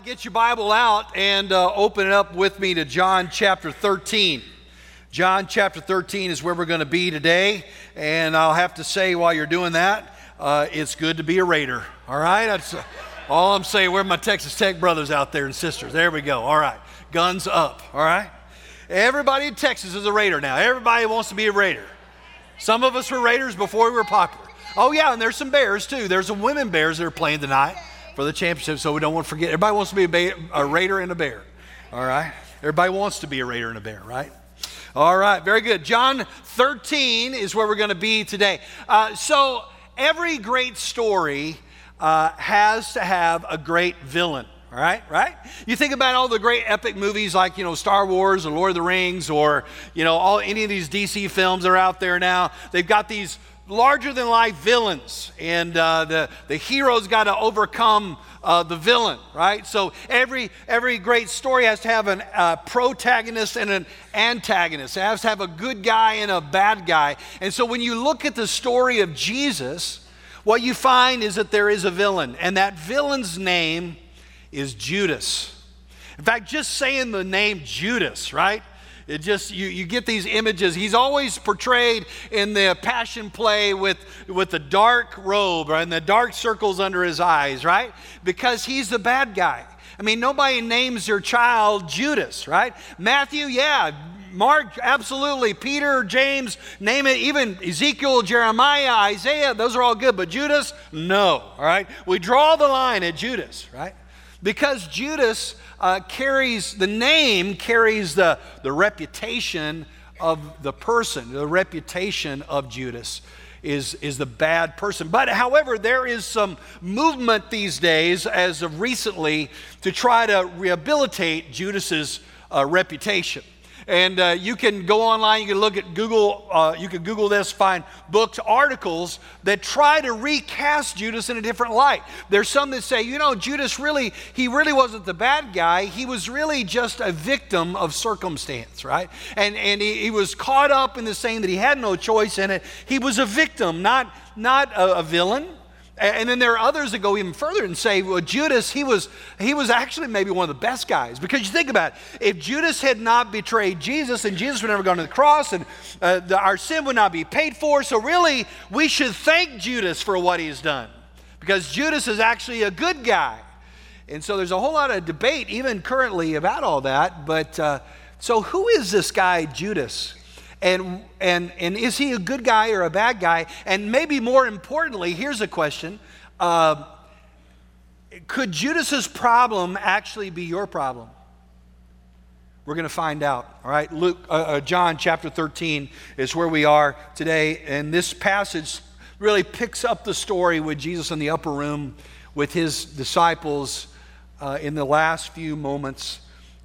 get your Bible out and uh, open it up with me to John chapter 13. John chapter 13 is where we're going to be today. And I'll have to say while you're doing that, uh, it's good to be a Raider. All right? That's uh, all I'm saying. Where my Texas Tech brothers out there and sisters? There we go. All right. Guns up. All right? Everybody in Texas is a Raider now. Everybody wants to be a Raider. Some of us were Raiders before we were popular. Oh, yeah, and there's some Bears too. There's some women Bears that are playing tonight for the championship, so we don't want to forget. Everybody wants to be a, ba- a Raider and a Bear. All right? Everybody wants to be a Raider and a Bear, right? All right, very good. John 13 is where we're going to be today. Uh, so, every great story uh, has to have a great villain. All right, right? You think about all the great epic movies like, you know, Star Wars or Lord of the Rings or, you know, all any of these DC films that are out there now. They've got these larger than life villains, and uh, the, the hero's got to overcome uh, the villain, right? So every, every great story has to have a uh, protagonist and an antagonist. It has to have a good guy and a bad guy. And so when you look at the story of Jesus, what you find is that there is a villain, and that villain's name is Judas. In fact, just saying the name Judas, right? It just, you, you get these images. He's always portrayed in the passion play with, with the dark robe right, and the dark circles under his eyes, right? Because he's the bad guy. I mean, nobody names their child Judas, right? Matthew, yeah. Mark, absolutely. Peter, James, name it. Even Ezekiel, Jeremiah, Isaiah, those are all good. But Judas, no, all right? We draw the line at Judas, right? Because Judas uh, carries, the name carries the, the reputation of the person, the reputation of Judas is, is the bad person. But however, there is some movement these days, as of recently, to try to rehabilitate Judas's uh, reputation. And uh, you can go online, you can look at Google, uh, you can Google this, find books, articles that try to recast Judas in a different light. There's some that say, you know, Judas really, he really wasn't the bad guy. He was really just a victim of circumstance, right? And, and he, he was caught up in the saying that he had no choice in it. He was a victim, not, not a, a villain. And then there are others that go even further and say, well, Judas, he was, he was actually maybe one of the best guys. Because you think about it, if Judas had not betrayed Jesus and Jesus would never gone to the cross and uh, the, our sin would not be paid for, so really we should thank Judas for what he's done. Because Judas is actually a good guy. And so there's a whole lot of debate, even currently, about all that. But uh, so who is this guy, Judas? And, and, and is he a good guy or a bad guy? And maybe more importantly, here's a question uh, Could Judas's problem actually be your problem? We're going to find out. All right, Luke, uh, uh, John chapter 13 is where we are today, and this passage really picks up the story with Jesus in the upper room with his disciples uh, in the last few moments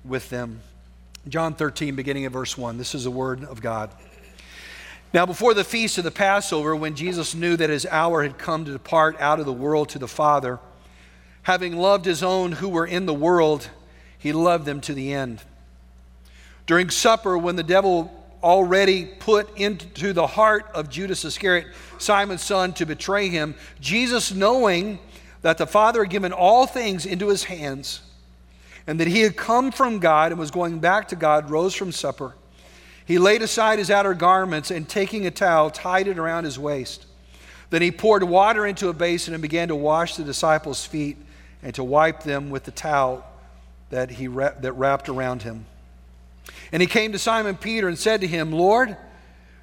with them. John 13, beginning at verse 1. This is the word of God. Now, before the feast of the Passover, when Jesus knew that his hour had come to depart out of the world to the Father, having loved his own who were in the world, he loved them to the end. During supper, when the devil already put into the heart of Judas Iscariot, Simon's son, to betray him, Jesus, knowing that the Father had given all things into his hands, and that he had come from God and was going back to God, rose from supper. He laid aside his outer garments and taking a towel, tied it around his waist. Then he poured water into a basin and began to wash the disciples' feet and to wipe them with the towel that, he that wrapped around him. And he came to Simon Peter and said to him, Lord,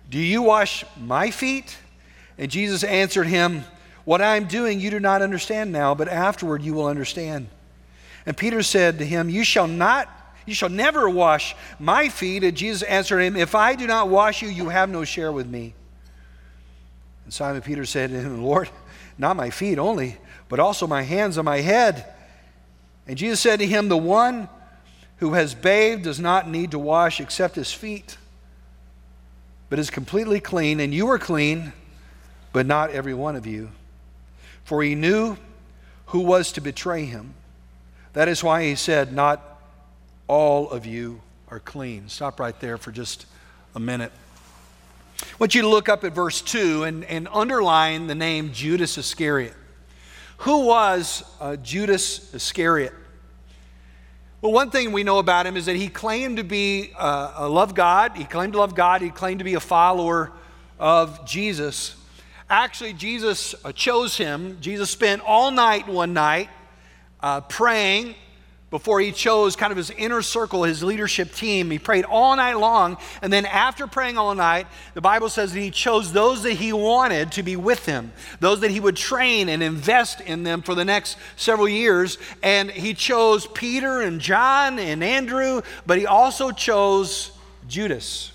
do you wash my feet? And Jesus answered him, What I am doing you do not understand now, but afterward you will understand. And Peter said to him, You shall not, you shall never wash my feet. And Jesus answered him, If I do not wash you, you have no share with me. And Simon Peter said to him, Lord, not my feet only, but also my hands and my head. And Jesus said to him, The one who has bathed does not need to wash except his feet, but is completely clean. And you are clean, but not every one of you. For he knew who was to betray him. That is why he said, Not all of you are clean. Stop right there for just a minute. I want you to look up at verse 2 and, and underline the name Judas Iscariot. Who was uh, Judas Iscariot? Well, one thing we know about him is that he claimed to be uh, a love God. He claimed to love God. He claimed to be a follower of Jesus. Actually, Jesus uh, chose him. Jesus spent all night one night uh, praying before he chose kind of his inner circle, his leadership team. He prayed all night long. And then after praying all night, the Bible says that he chose those that he wanted to be with him, those that he would train and invest in them for the next several years. And he chose Peter and John and Andrew, but he also chose Judas.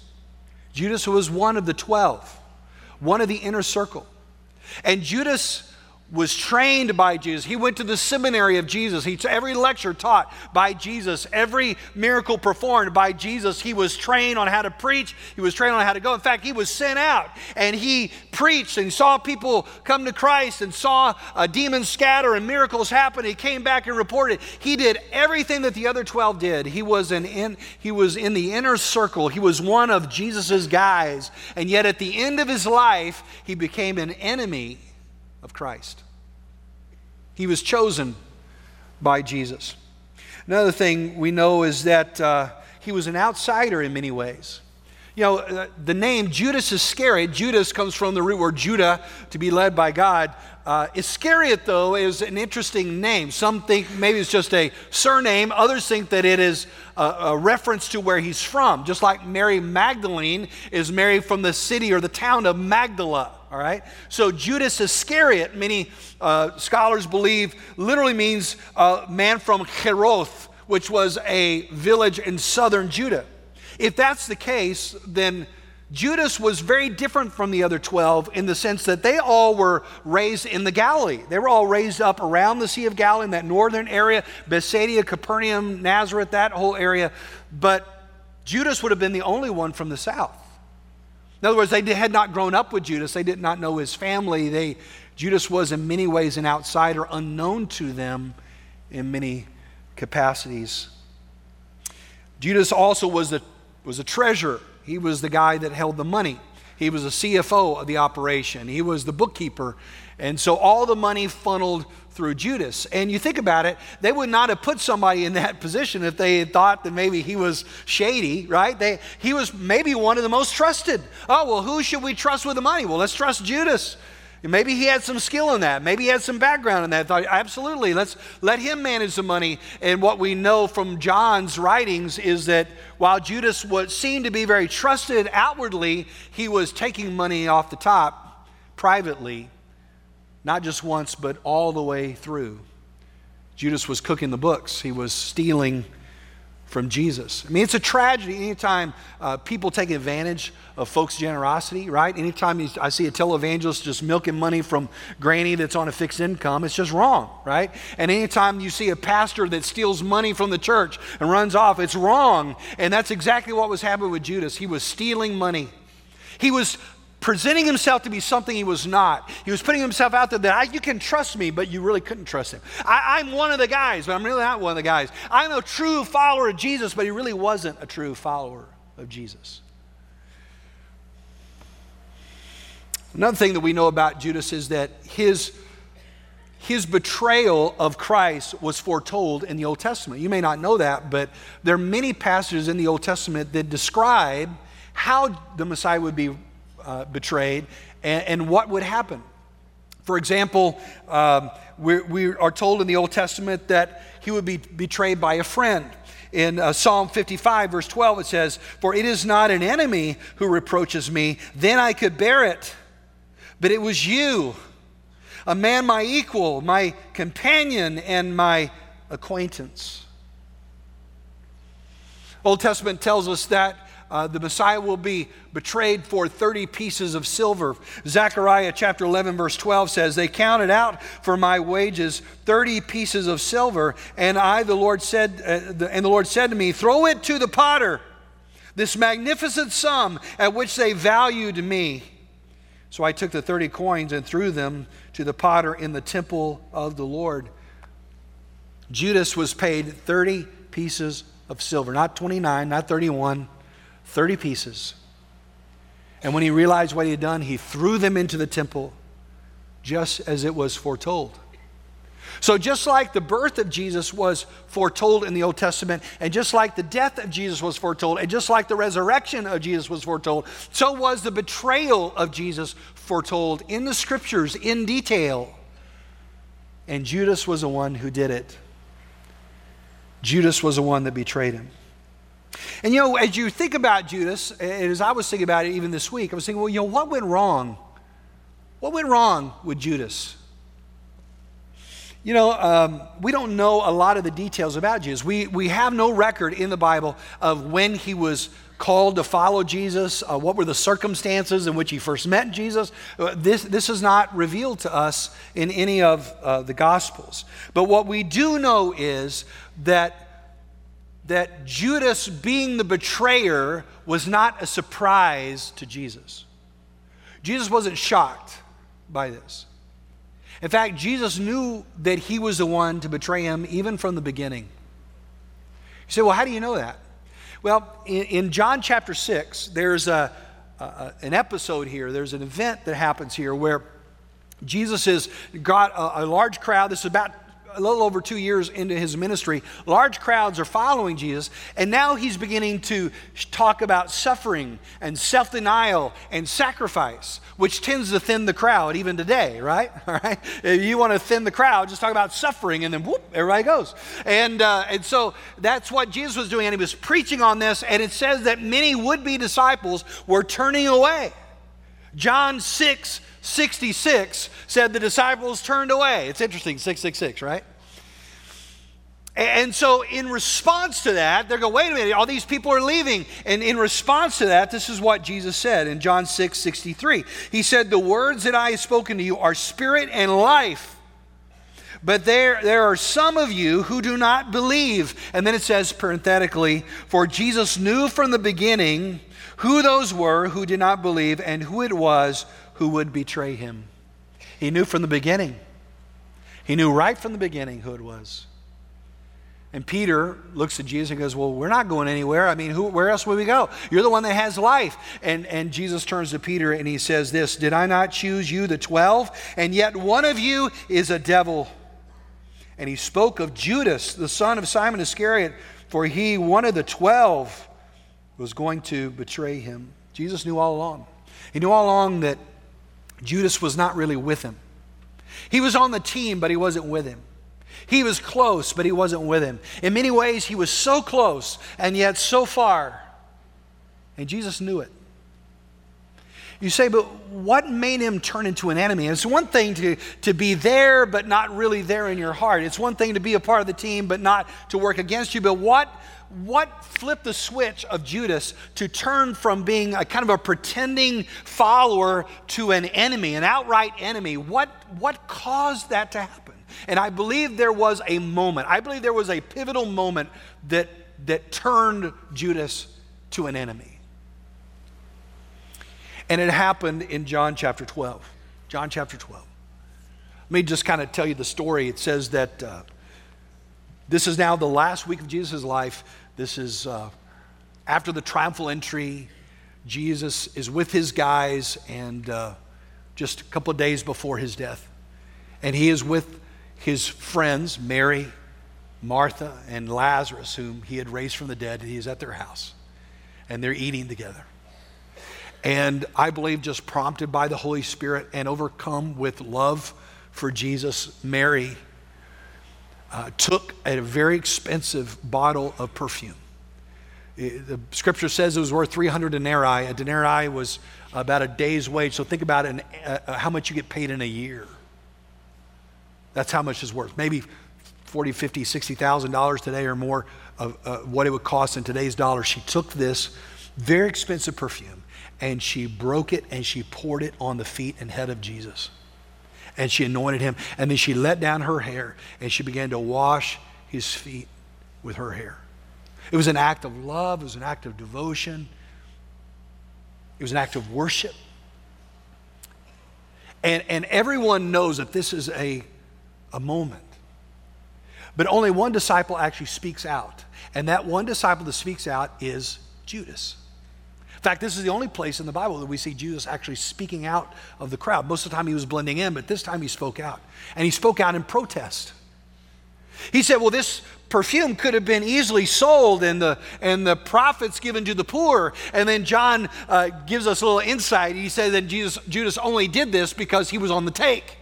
Judas was one of the 12, one of the inner circle. And Judas was trained by Jesus. He went to the seminary of Jesus. He, every lecture taught by Jesus, every miracle performed by Jesus. He was trained on how to preach. He was trained on how to go. In fact, he was sent out and he preached and saw people come to Christ and saw demons scatter and miracles happen. He came back and reported. He did everything that the other 12 did. He was, an in, he was in the inner circle. He was one of Jesus's guys. And yet at the end of his life, he became an enemy of Christ. He was chosen by Jesus. Another thing we know is that uh, he was an outsider in many ways. You know, uh, the name Judas Iscariot, Judas comes from the root word Judah, to be led by God. Uh, Iscariot, though, is an interesting name. Some think maybe it's just a surname, others think that it is a, a reference to where he's from, just like Mary Magdalene is Mary from the city or the town of Magdala. All right? So Judas Iscariot, many uh, scholars believe, literally means uh, man from Kerioth, which was a village in southern Judah. If that's the case, then Judas was very different from the other 12 in the sense that they all were raised in the Galilee. They were all raised up around the Sea of Galilee in that northern area, Bethsaida, Capernaum, Nazareth, that whole area. But Judas would have been the only one from the south. In other words, they had not grown up with Judas. They did not know his family. They, Judas was in many ways an outsider, unknown to them in many capacities. Judas also was a was a treasurer. He was the guy that held the money. He was a CFO of the operation. He was the bookkeeper. And so all the money funneled through Judas. And you think about it, they would not have put somebody in that position if they had thought that maybe he was shady, right? They, he was maybe one of the most trusted. Oh, well, who should we trust with the money? Well, let's trust Judas. Maybe he had some skill in that. Maybe he had some background in that. Thought, absolutely, let's let him manage the money. And what we know from John's writings is that while Judas would seem to be very trusted outwardly, he was taking money off the top privately, not just once, but all the way through. Judas was cooking the books. He was stealing from Jesus. I mean, it's a tragedy anytime uh, people take advantage of folks' generosity, right? Anytime you, I see a televangelist just milking money from granny that's on a fixed income, it's just wrong, right? And anytime you see a pastor that steals money from the church and runs off, it's wrong. And that's exactly what was happening with Judas. He was stealing money. He was presenting himself to be something he was not. He was putting himself out there that I, you can trust me, but you really couldn't trust him. I, I'm one of the guys, but I'm really not one of the guys. I'm a true follower of Jesus, but he really wasn't a true follower of Jesus. Another thing that we know about Judas is that his, his betrayal of Christ was foretold in the Old Testament. You may not know that, but there are many passages in the Old Testament that describe how the Messiah would be uh, betrayed and, and, what would happen. For example, um, we, we are told in the Old Testament that he would be betrayed by a friend. In uh, Psalm 55, verse 12, it says, For it is not an enemy who reproaches me, then I could bear it. But it was you, a man my equal, my companion, and my acquaintance. Old Testament tells us that uh, the Messiah will be betrayed for 30 pieces of silver. Zechariah chapter 11, verse 12 says, They counted out for my wages 30 pieces of silver, and I, the Lord said, uh, the, and the Lord said to me, Throw it to the potter, this magnificent sum at which they valued me. So I took the 30 coins and threw them to the potter in the temple of the Lord. Judas was paid 30 pieces of silver, not 29, not 31. 30 pieces. And when he realized what he had done, he threw them into the temple just as it was foretold. So, just like the birth of Jesus was foretold in the Old Testament, and just like the death of Jesus was foretold, and just like the resurrection of Jesus was foretold, so was the betrayal of Jesus foretold in the scriptures in detail. And Judas was the one who did it. Judas was the one that betrayed him. And you know, as you think about Judas, and as I was thinking about it even this week, I was thinking, well, you know, what went wrong? What went wrong with Judas? You know, um, we don't know a lot of the details about Jesus. We, we have no record in the Bible of when he was called to follow Jesus, uh, what were the circumstances in which he first met Jesus. Uh, this, this is not revealed to us in any of uh, the Gospels. But what we do know is that, that Judas being the betrayer was not a surprise to Jesus. Jesus wasn't shocked by this. In fact, Jesus knew that he was the one to betray him even from the beginning. You say, well, how do you know that? Well, in, in John chapter 6, there's a, a, an episode here, there's an event that happens here where Jesus has got a, a large crowd. This is about a little over two years into his ministry, large crowds are following Jesus, and now he's beginning to talk about suffering and self denial and sacrifice, which tends to thin the crowd even today, right? All right. If you want to thin the crowd, just talk about suffering, and then whoop, everybody goes. And, uh, and so that's what Jesus was doing, and he was preaching on this, and it says that many would be disciples were turning away. John 6 66 said the disciples turned away. It's interesting, 666, right? And so, in response to that, they go, wait a minute, all these people are leaving. And in response to that, this is what Jesus said in John 6 63. He said, The words that I have spoken to you are spirit and life. But there, there are some of you who do not believe. And then it says parenthetically, For Jesus knew from the beginning who those were who did not believe and who it was who would betray him. He knew from the beginning. He knew right from the beginning who it was. And Peter looks at Jesus and goes, Well, we're not going anywhere. I mean, who, where else would we go? You're the one that has life. And, and Jesus turns to Peter and he says, This Did I not choose you, the 12? And yet one of you is a devil. And he spoke of Judas, the son of Simon Iscariot, for he, one of the 12, was going to betray him. Jesus knew all along. He knew all along that Judas was not really with him. He was on the team, but he wasn't with him. He was close, but he wasn't with him. In many ways, he was so close and yet so far. And Jesus knew it. You say, but what made him turn into an enemy? it's one thing to, to be there, but not really there in your heart. It's one thing to be a part of the team, but not to work against you. But what what flipped the switch of Judas to turn from being a kind of a pretending follower to an enemy, an outright enemy? What, what caused that to happen? And I believe there was a moment, I believe there was a pivotal moment that, that turned Judas to an enemy. And it happened in John chapter 12. John chapter 12. Let me just kind of tell you the story. It says that uh, this is now the last week of Jesus' life. This is uh, after the triumphal entry. Jesus is with his guys and uh, just a couple of days before his death. And he is with his friends, Mary, Martha, and Lazarus, whom he had raised from the dead. He is at their house. And they're eating together. And I believe, just prompted by the Holy Spirit and overcome with love for Jesus, Mary uh, took a very expensive bottle of perfume. It, the scripture says it was worth 300 denarii. A denarii was about a day's wage. So think about it, uh, uh, how much you get paid in a year. That's how much it's worth. Maybe 40, 50, 60,000 dollars today or more of uh, what it would cost in today's dollars. She took this very expensive perfume and she broke it and she poured it on the feet and head of Jesus and she anointed him. And then she let down her hair and she began to wash his feet with her hair. It was an act of love, it was an act of devotion, it was an act of worship. And, and everyone knows that this is a, a moment. But only one disciple actually speaks out. And that one disciple that speaks out is Judas. In fact, this is the only place in the Bible that we see Jesus actually speaking out of the crowd. Most of the time he was blending in, but this time he spoke out. And he spoke out in protest. He said, Well, this perfume could have been easily sold and the, and the profits given to the poor. And then John uh, gives us a little insight. He said that Jesus, Judas only did this because he was on the take,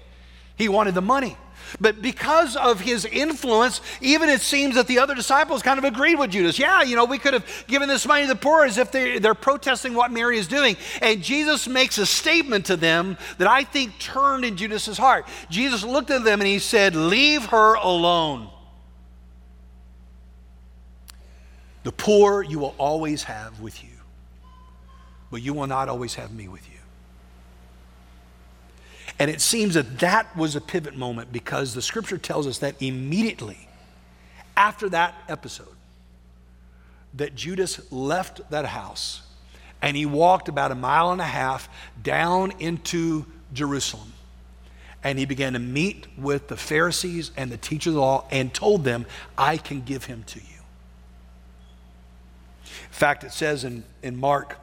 he wanted the money. But because of his influence, even it seems that the other disciples kind of agreed with Judas. Yeah, you know, we could have given this money to the poor as if they, they're protesting what Mary is doing. And Jesus makes a statement to them that I think turned in Judas's heart. Jesus looked at them and he said, Leave her alone. The poor you will always have with you, but you will not always have me with you. And it seems that that was a pivot moment because the scripture tells us that immediately after that episode, that Judas left that house and he walked about a mile and a half down into Jerusalem. And he began to meet with the Pharisees and the teachers of the law and told them, I can give him to you. In fact, it says in, in Mark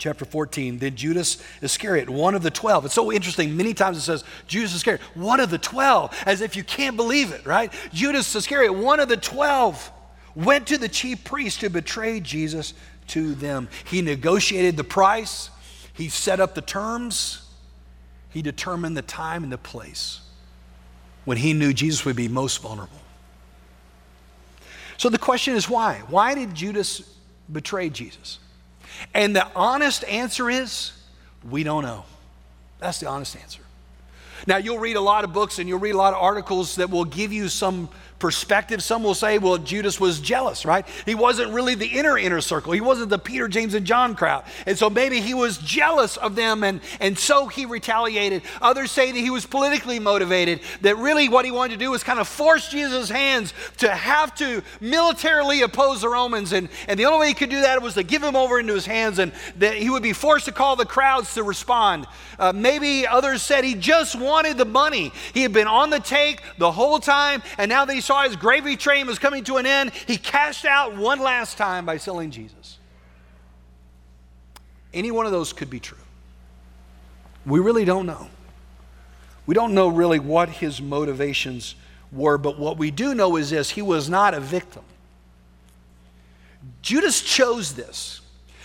chapter 14, then Judas Iscariot, one of the 12. It's so interesting. Many times it says Judas Iscariot, one of the 12, as if you can't believe it, right? Judas Iscariot, one of the 12, went to the chief priest to betray Jesus to them. He negotiated the price, he set up the terms, he determined the time and the place when he knew Jesus would be most vulnerable. So the question is why? Why did Judas betray Jesus? And the honest answer is we don't know. That's the honest answer. Now, you'll read a lot of books and you'll read a lot of articles that will give you some perspective. Some will say, well, Judas was jealous, right? He wasn't really the inner, inner circle. He wasn't the Peter, James, and John crowd. And so maybe he was jealous of them and, and so he retaliated. Others say that he was politically motivated, that really what he wanted to do was kind of force Jesus' hands to have to militarily oppose the Romans. And, and the only way he could do that was to give him over into his hands and that he would be forced to call the crowds to respond. Uh, maybe others said he just wanted the money. He had been on the take the whole time, and now that he saw his gravy train was coming to an end, he cashed out one last time by selling Jesus. Any one of those could be true. We really don't know. We don't know really what his motivations were, but what we do know is this he was not a victim. Judas chose this.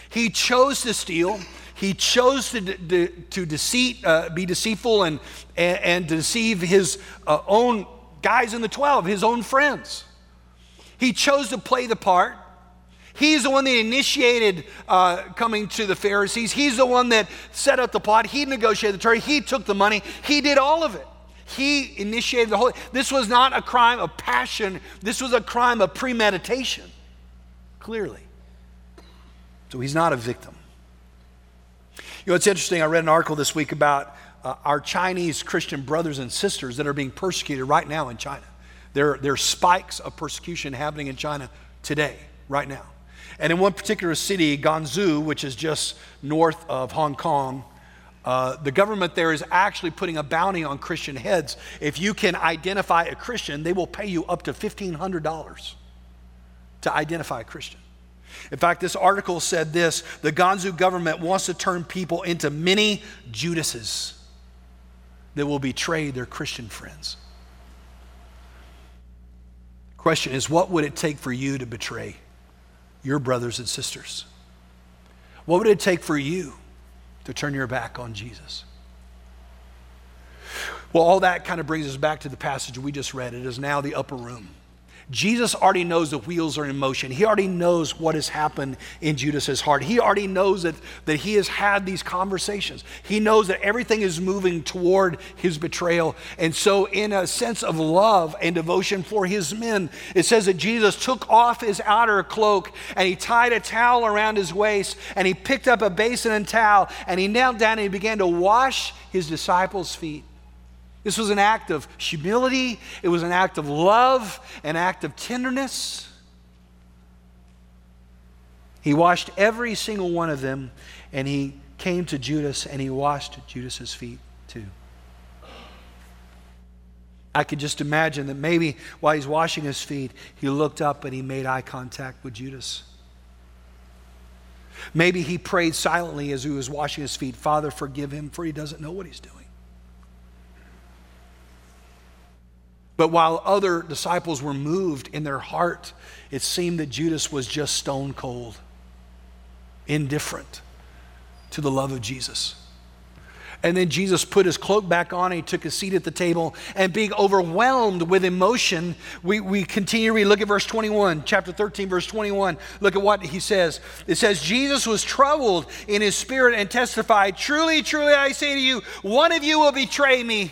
He chose to steal. He chose to, to, to deceit, uh, be deceitful and, and, and deceive his uh, own guys in the 12, his own friends. He chose to play the part. He's the one that initiated uh, coming to the Pharisees. He's the one that set up the plot. He negotiated the trade. He took the money. He did all of it. He initiated the whole. This was not a crime of passion. This was a crime of premeditation. Clearly. So he's not a victim. You know, it's interesting. I read an article this week about uh, our Chinese Christian brothers and sisters that are being persecuted right now in China. There, there are spikes of persecution happening in China today, right now. And in one particular city, Gansu, which is just north of Hong Kong, uh, the government there is actually putting a bounty on Christian heads. If you can identify a Christian, they will pay you up to $1,500 to identify a Christian. In fact, this article said this the Gansu government wants to turn people into mini Judases that will betray their Christian friends. Question is what would it take for you to betray your brothers and sisters? What would it take for you to turn your back on Jesus? Well, all that kind of brings us back to the passage we just read. It is now the upper room. Jesus already knows the wheels are in motion. He already knows what has happened in Judas's heart. He already knows that, that he has had these conversations. He knows that everything is moving toward his betrayal. And so, in a sense of love and devotion for his men, it says that Jesus took off his outer cloak and he tied a towel around his waist and he picked up a basin and towel and he knelt down and he began to wash his disciples' feet. This was an act of humility, it was an act of love, an act of tenderness. He washed every single one of them, and he came to Judas and he washed Judas's feet too. I could just imagine that maybe while he's washing his feet, he looked up and he made eye contact with Judas. Maybe he prayed silently as he was washing his feet Father, forgive him, for he doesn't know what he's doing. But while other disciples were moved in their heart, it seemed that Judas was just stone cold, indifferent to the love of Jesus. And then Jesus put his cloak back on he took a seat at the table. And being overwhelmed with emotion, we, we continue to read. Look at verse 21, chapter 13, verse 21. Look at what he says. It says, Jesus was troubled in his spirit and testified, Truly, truly, I say to you, one of you will betray me.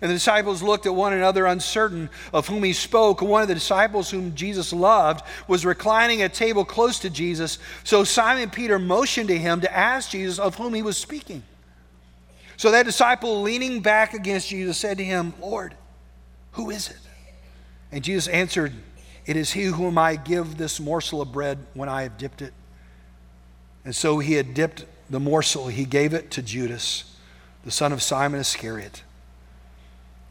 And the disciples looked at one another, uncertain of whom he spoke. One of the disciples, whom Jesus loved, was reclining at table close to Jesus. So Simon Peter motioned to him to ask Jesus of whom he was speaking. So that disciple, leaning back against Jesus, said to him, Lord, who is it? And Jesus answered, It is he whom I give this morsel of bread when I have dipped it. And so he had dipped the morsel, he gave it to Judas, the son of Simon Iscariot.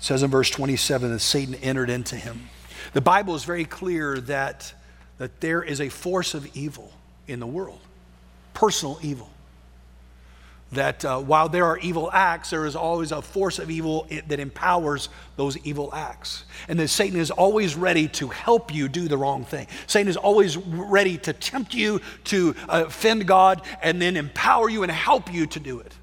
It says in verse 27 that Satan entered into him. The Bible is very clear that, that there is a force of evil in the world, personal evil. That uh, while there are evil acts, there is always a force of evil that empowers those evil acts. And that Satan is always ready to help you do the wrong thing. Satan is always ready to tempt you to offend God and then empower you and help you to do it.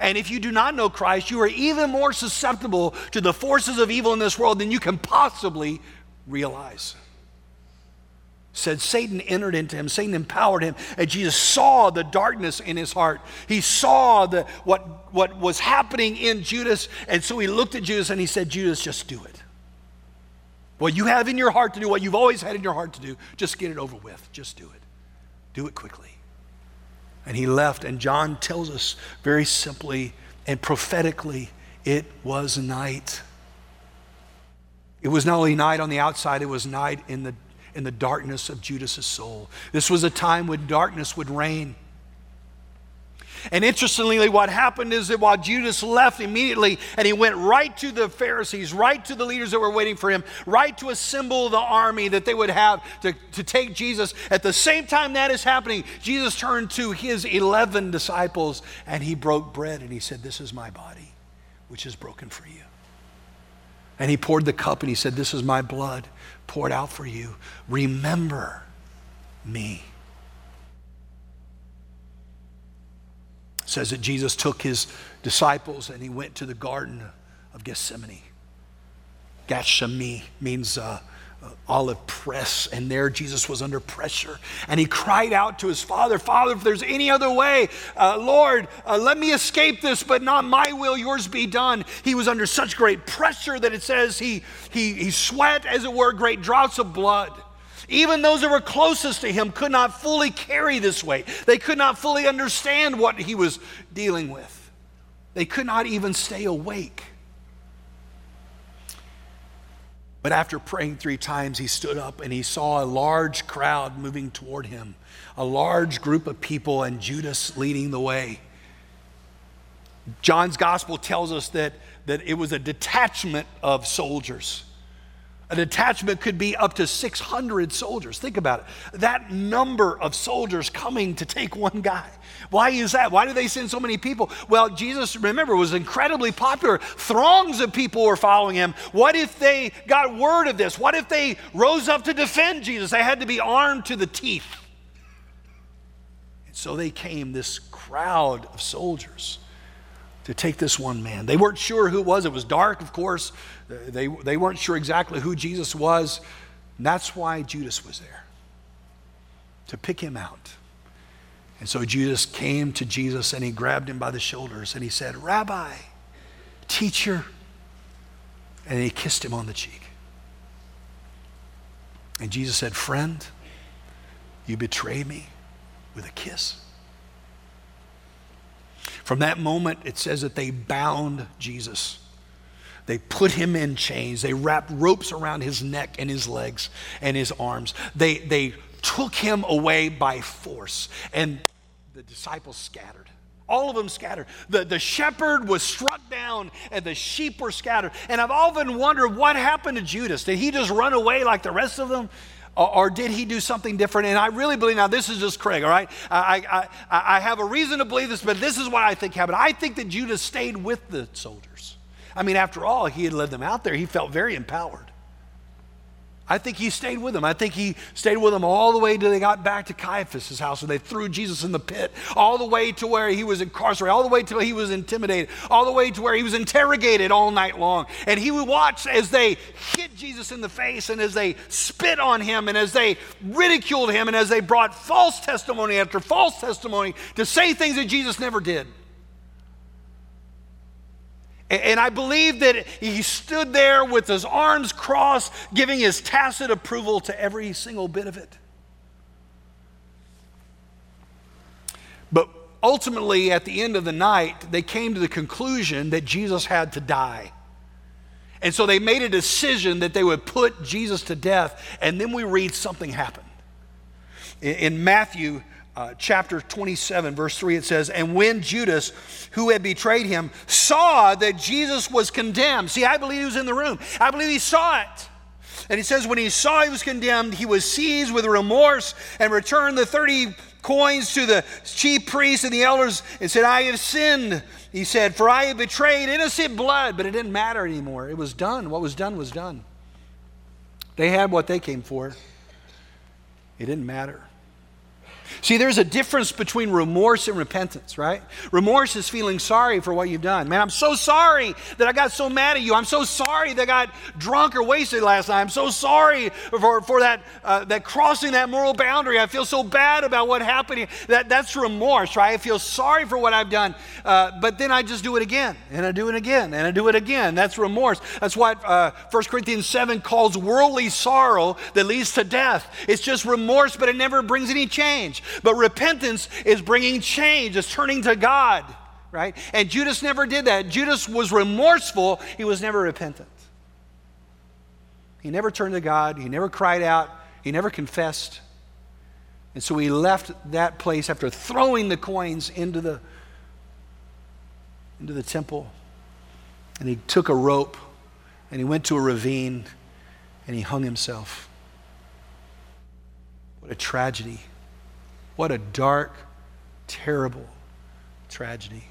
And if you do not know Christ, you are even more susceptible to the forces of evil in this world than you can possibly realize. Said Satan entered into him, Satan empowered him, and Jesus saw the darkness in his heart. He saw the, what, what was happening in Judas, and so he looked at Judas and he said, Judas, just do it. What you have in your heart to do, what you've always had in your heart to do, just get it over with. Just do it. Do it quickly. And he left. And John tells us very simply and prophetically it was night. It was not only night on the outside, it was night in the, in the darkness of Judas's soul. This was a time when darkness would reign. And interestingly, what happened is that while Judas left immediately and he went right to the Pharisees, right to the leaders that were waiting for him, right to assemble the army that they would have to, to take Jesus, at the same time that is happening, Jesus turned to his 11 disciples and he broke bread and he said, This is my body, which is broken for you. And he poured the cup and he said, This is my blood poured out for you. Remember me. Says that Jesus took his disciples and he went to the Garden of Gethsemane. Gethsemane means uh, uh, olive press, and there Jesus was under pressure. And he cried out to his Father, Father, if there's any other way, uh, Lord, uh, let me escape this, but not my will, yours be done. He was under such great pressure that it says he, he, he sweat, as it were, great drops of blood. Even those that were closest to him could not fully carry this weight. They could not fully understand what he was dealing with. They could not even stay awake. But after praying three times, he stood up and he saw a large crowd moving toward him, a large group of people, and Judas leading the way. John's gospel tells us that, that it was a detachment of soldiers. A detachment could be up to 600 soldiers. Think about it. That number of soldiers coming to take one guy. Why is that? Why do they send so many people? Well, Jesus, remember, was incredibly popular. Throngs of people were following him. What if they got word of this? What if they rose up to defend Jesus? They had to be armed to the teeth. And so they came, this crowd of soldiers to take this one man. They weren't sure who it was. It was dark, of course. They, they weren't sure exactly who Jesus was. And that's why Judas was there, to pick him out. And so Judas came to Jesus and he grabbed him by the shoulders and he said, Rabbi, teacher. And he kissed him on the cheek. And Jesus said, Friend, you betray me with a kiss. From that moment, it says that they bound Jesus. They put him in chains. They wrapped ropes around his neck and his legs and his arms. They, they took him away by force. And the disciples scattered. All of them scattered. The, the shepherd was struck down and the sheep were scattered. And I've often wondered what happened to Judas. Did he just run away like the rest of them? Or, or did he do something different? And I really believe, now this is just Craig, all right? I, I, I have a reason to believe this, but this is what I think happened. I think that Judas stayed with the soldiers. I mean, after all, he had led them out there. He felt very empowered. I think he stayed with them. I think he stayed with them all the way till they got back to Caiaphas' house and they threw Jesus in the pit, all the way to where he was incarcerated, all the way till he was intimidated, all the way to where he was interrogated all night long. And he would watch as they hit Jesus in the face and as they spit on him and as they ridiculed him and as they brought false testimony after false testimony to say things that Jesus never did. And I believe that he stood there with his arms crossed, giving his tacit approval to every single bit of it. But ultimately, at the end of the night, they came to the conclusion that Jesus had to die. And so they made a decision that they would put Jesus to death. And then we read something happened. In Matthew uh, chapter 27, verse 3, it says, And when Judas, who had betrayed him, saw that Jesus was condemned, see, I believe he was in the room, I believe he saw it. And he says, When he saw he was condemned, he was seized with remorse and returned the 30 coins to the chief priests and the elders and said, I have sinned. He said, For I have betrayed innocent blood. But it didn't matter anymore. It was done. What was done was done. They had what they came for, it didn't matter. See, there's a difference between remorse and repentance, right? Remorse is feeling sorry for what you've done. Man, I'm so sorry that I got so mad at you. I'm so sorry that I got drunk or wasted last night. I'm so sorry for, for that, uh, that crossing that moral boundary. I feel so bad about what happened. That, that's remorse, right? I feel sorry for what I've done, uh, but then I just do it again, and I do it again, and I do it again. That's remorse. That's what uh, 1 Corinthians 7 calls worldly sorrow that leads to death. It's just remorse, but it never brings any change. But repentance is bringing change, it's turning to God, right? And Judas never did that. Judas was remorseful, he was never repentant. He never turned to God, he never cried out, he never confessed. And so he left that place after throwing the coins into the, into the temple. And he took a rope and he went to a ravine and he hung himself. What a tragedy. What a dark, terrible tragedy.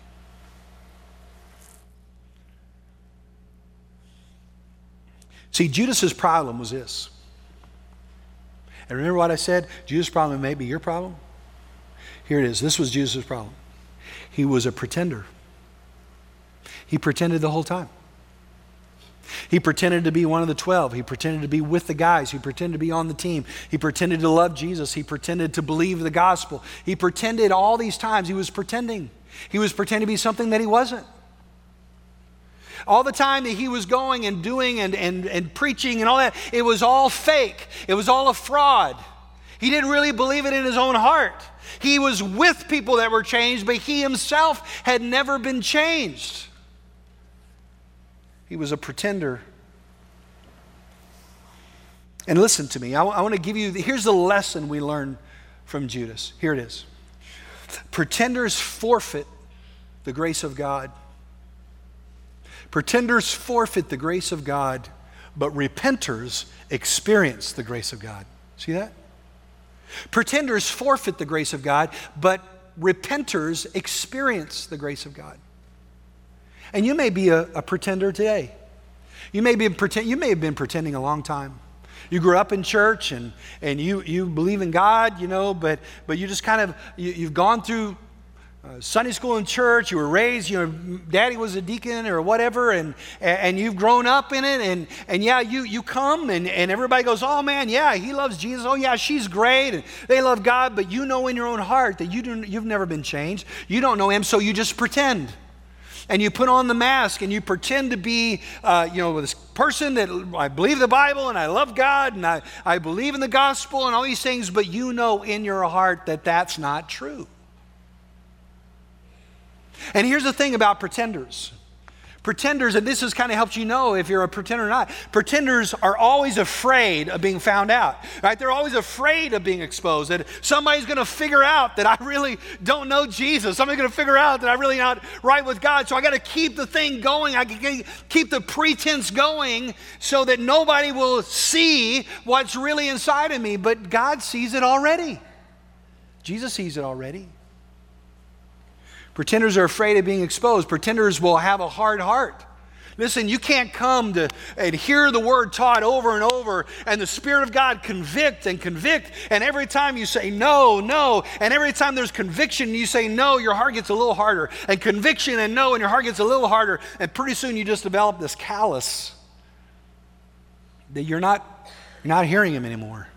See, Judas's problem was this. And remember what I said? Judas' problem may be your problem. Here it is. This was Judas's problem. He was a pretender. He pretended the whole time. He pretended to be one of the 12. He pretended to be with the guys. He pretended to be on the team. He pretended to love Jesus. He pretended to believe the gospel. He pretended all these times. He was pretending. He was pretending to be something that he wasn't. All the time that he was going and doing and, and, and preaching and all that, it was all fake. It was all a fraud. He didn't really believe it in his own heart. He was with people that were changed, but he himself had never been changed. He was a pretender. And listen to me, I want to give you, here's the lesson we learn from Judas. Here it is Pretenders forfeit the grace of God. Pretenders forfeit the grace of God, but repenters experience the grace of God. See that? Pretenders forfeit the grace of God, but repenters experience the grace of God. And you may be a, a pretender today. You may, be pretend, you may have been pretending a long time. You grew up in church and, and you, you believe in God, you know, but, but you just kind of, you, you've gone through uh, Sunday school and church, you were raised, you know, daddy was a deacon or whatever, and, and you've grown up in it, and, and yeah, you, you come and, and everybody goes, oh man, yeah, he loves Jesus, oh yeah, she's great, and they love God, but you know in your own heart that you do, you've never been changed. You don't know him, so you just pretend and you put on the mask and you pretend to be, uh, you know, this person that I believe the Bible and I love God and I, I believe in the gospel and all these things, but you know in your heart that that's not true. And here's the thing about pretenders Pretenders, and this has kind of helped you know if you're a pretender or not. Pretenders are always afraid of being found out, right? They're always afraid of being exposed. That somebody's going to figure out that I really don't know Jesus. Somebody's going to figure out that I'm really not right with God. So I got to keep the thing going. I can keep the pretense going so that nobody will see what's really inside of me. But God sees it already. Jesus sees it already. Pretenders are afraid of being exposed. Pretenders will have a hard heart. Listen, you can't come to and hear the word taught over and over, and the Spirit of God convict and convict. And every time you say no, no, and every time there's conviction, you say no, your heart gets a little harder. And conviction and no, and your heart gets a little harder. And pretty soon you just develop this callous that you're not, you're not hearing Him anymore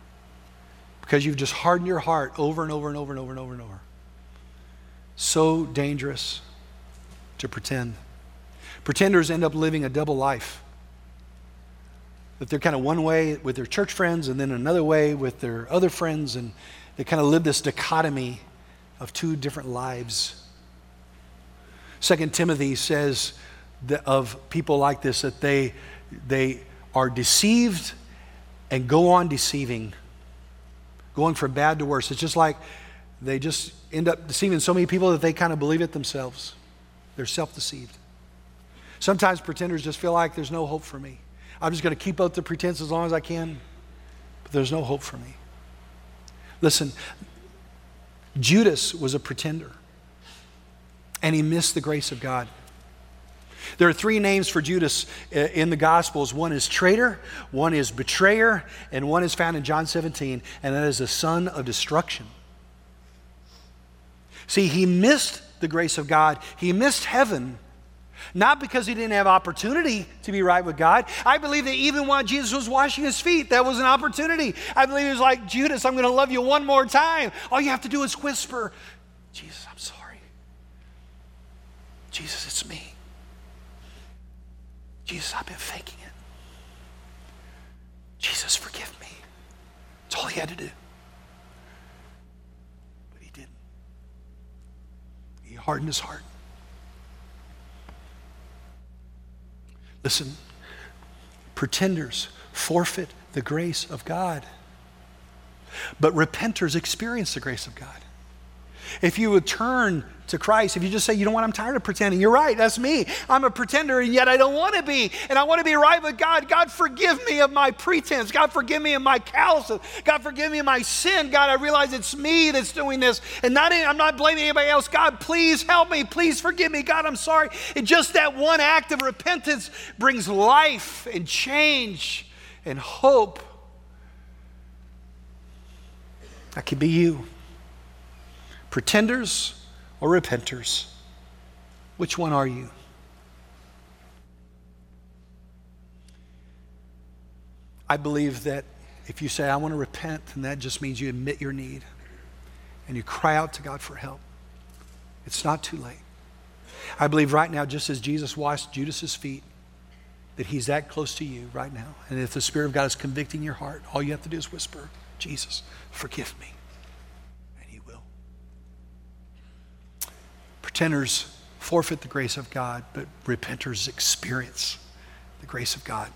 because you've just hardened your heart over and over and over and over and over and over so dangerous to pretend. Pretenders end up living a double life. That they're kind of one way with their church friends and then another way with their other friends, and they kind of live this dichotomy of two different lives. Second Timothy says of people like this that they, they are deceived and go on deceiving, going from bad to worse. It's just like they just end up deceiving so many people that they kind of believe it themselves. They're self deceived. Sometimes pretenders just feel like there's no hope for me. I'm just going to keep up the pretense as long as I can, but there's no hope for me. Listen, Judas was a pretender, and he missed the grace of God. There are three names for Judas uh, in the Gospels one is traitor, one is betrayer, and one is found in John 17, and that is the son of destruction. See, he missed the grace of God, he missed heaven. Not because he didn't have opportunity to be right with God. I believe that even while Jesus was washing his feet, that was an opportunity. I believe he was like, Judas, I'm going to love you one more time. All you have to do is whisper, Jesus, I'm sorry. Jesus, it's me. Jesus, I've been faking it. Jesus, forgive me. That's all he had to do. Hardened his heart. Listen, pretenders forfeit the grace of God, but repenters experience the grace of God. If you would turn to Christ, if you just say, you know what, I'm tired of pretending. You're right, that's me. I'm a pretender, and yet I don't want to be. And I want to be right with God. God, forgive me of my pretense. God, forgive me of my callousness. God, forgive me of my sin. God, I realize it's me that's doing this, and not I'm not blaming anybody else. God, please help me. Please forgive me. God, I'm sorry. And just that one act of repentance brings life and change and hope. That could be you pretenders or repenters? Which one are you? I believe that if you say, I want to repent, then that just means you admit your need and you cry out to God for help. It's not too late. I believe right now, just as Jesus washed Judas's feet, that he's that close to you right now. And if the Spirit of God is convicting your heart, all you have to do is whisper, Jesus, forgive me. Pretenders forfeit the grace of God, but repenters experience the grace of God.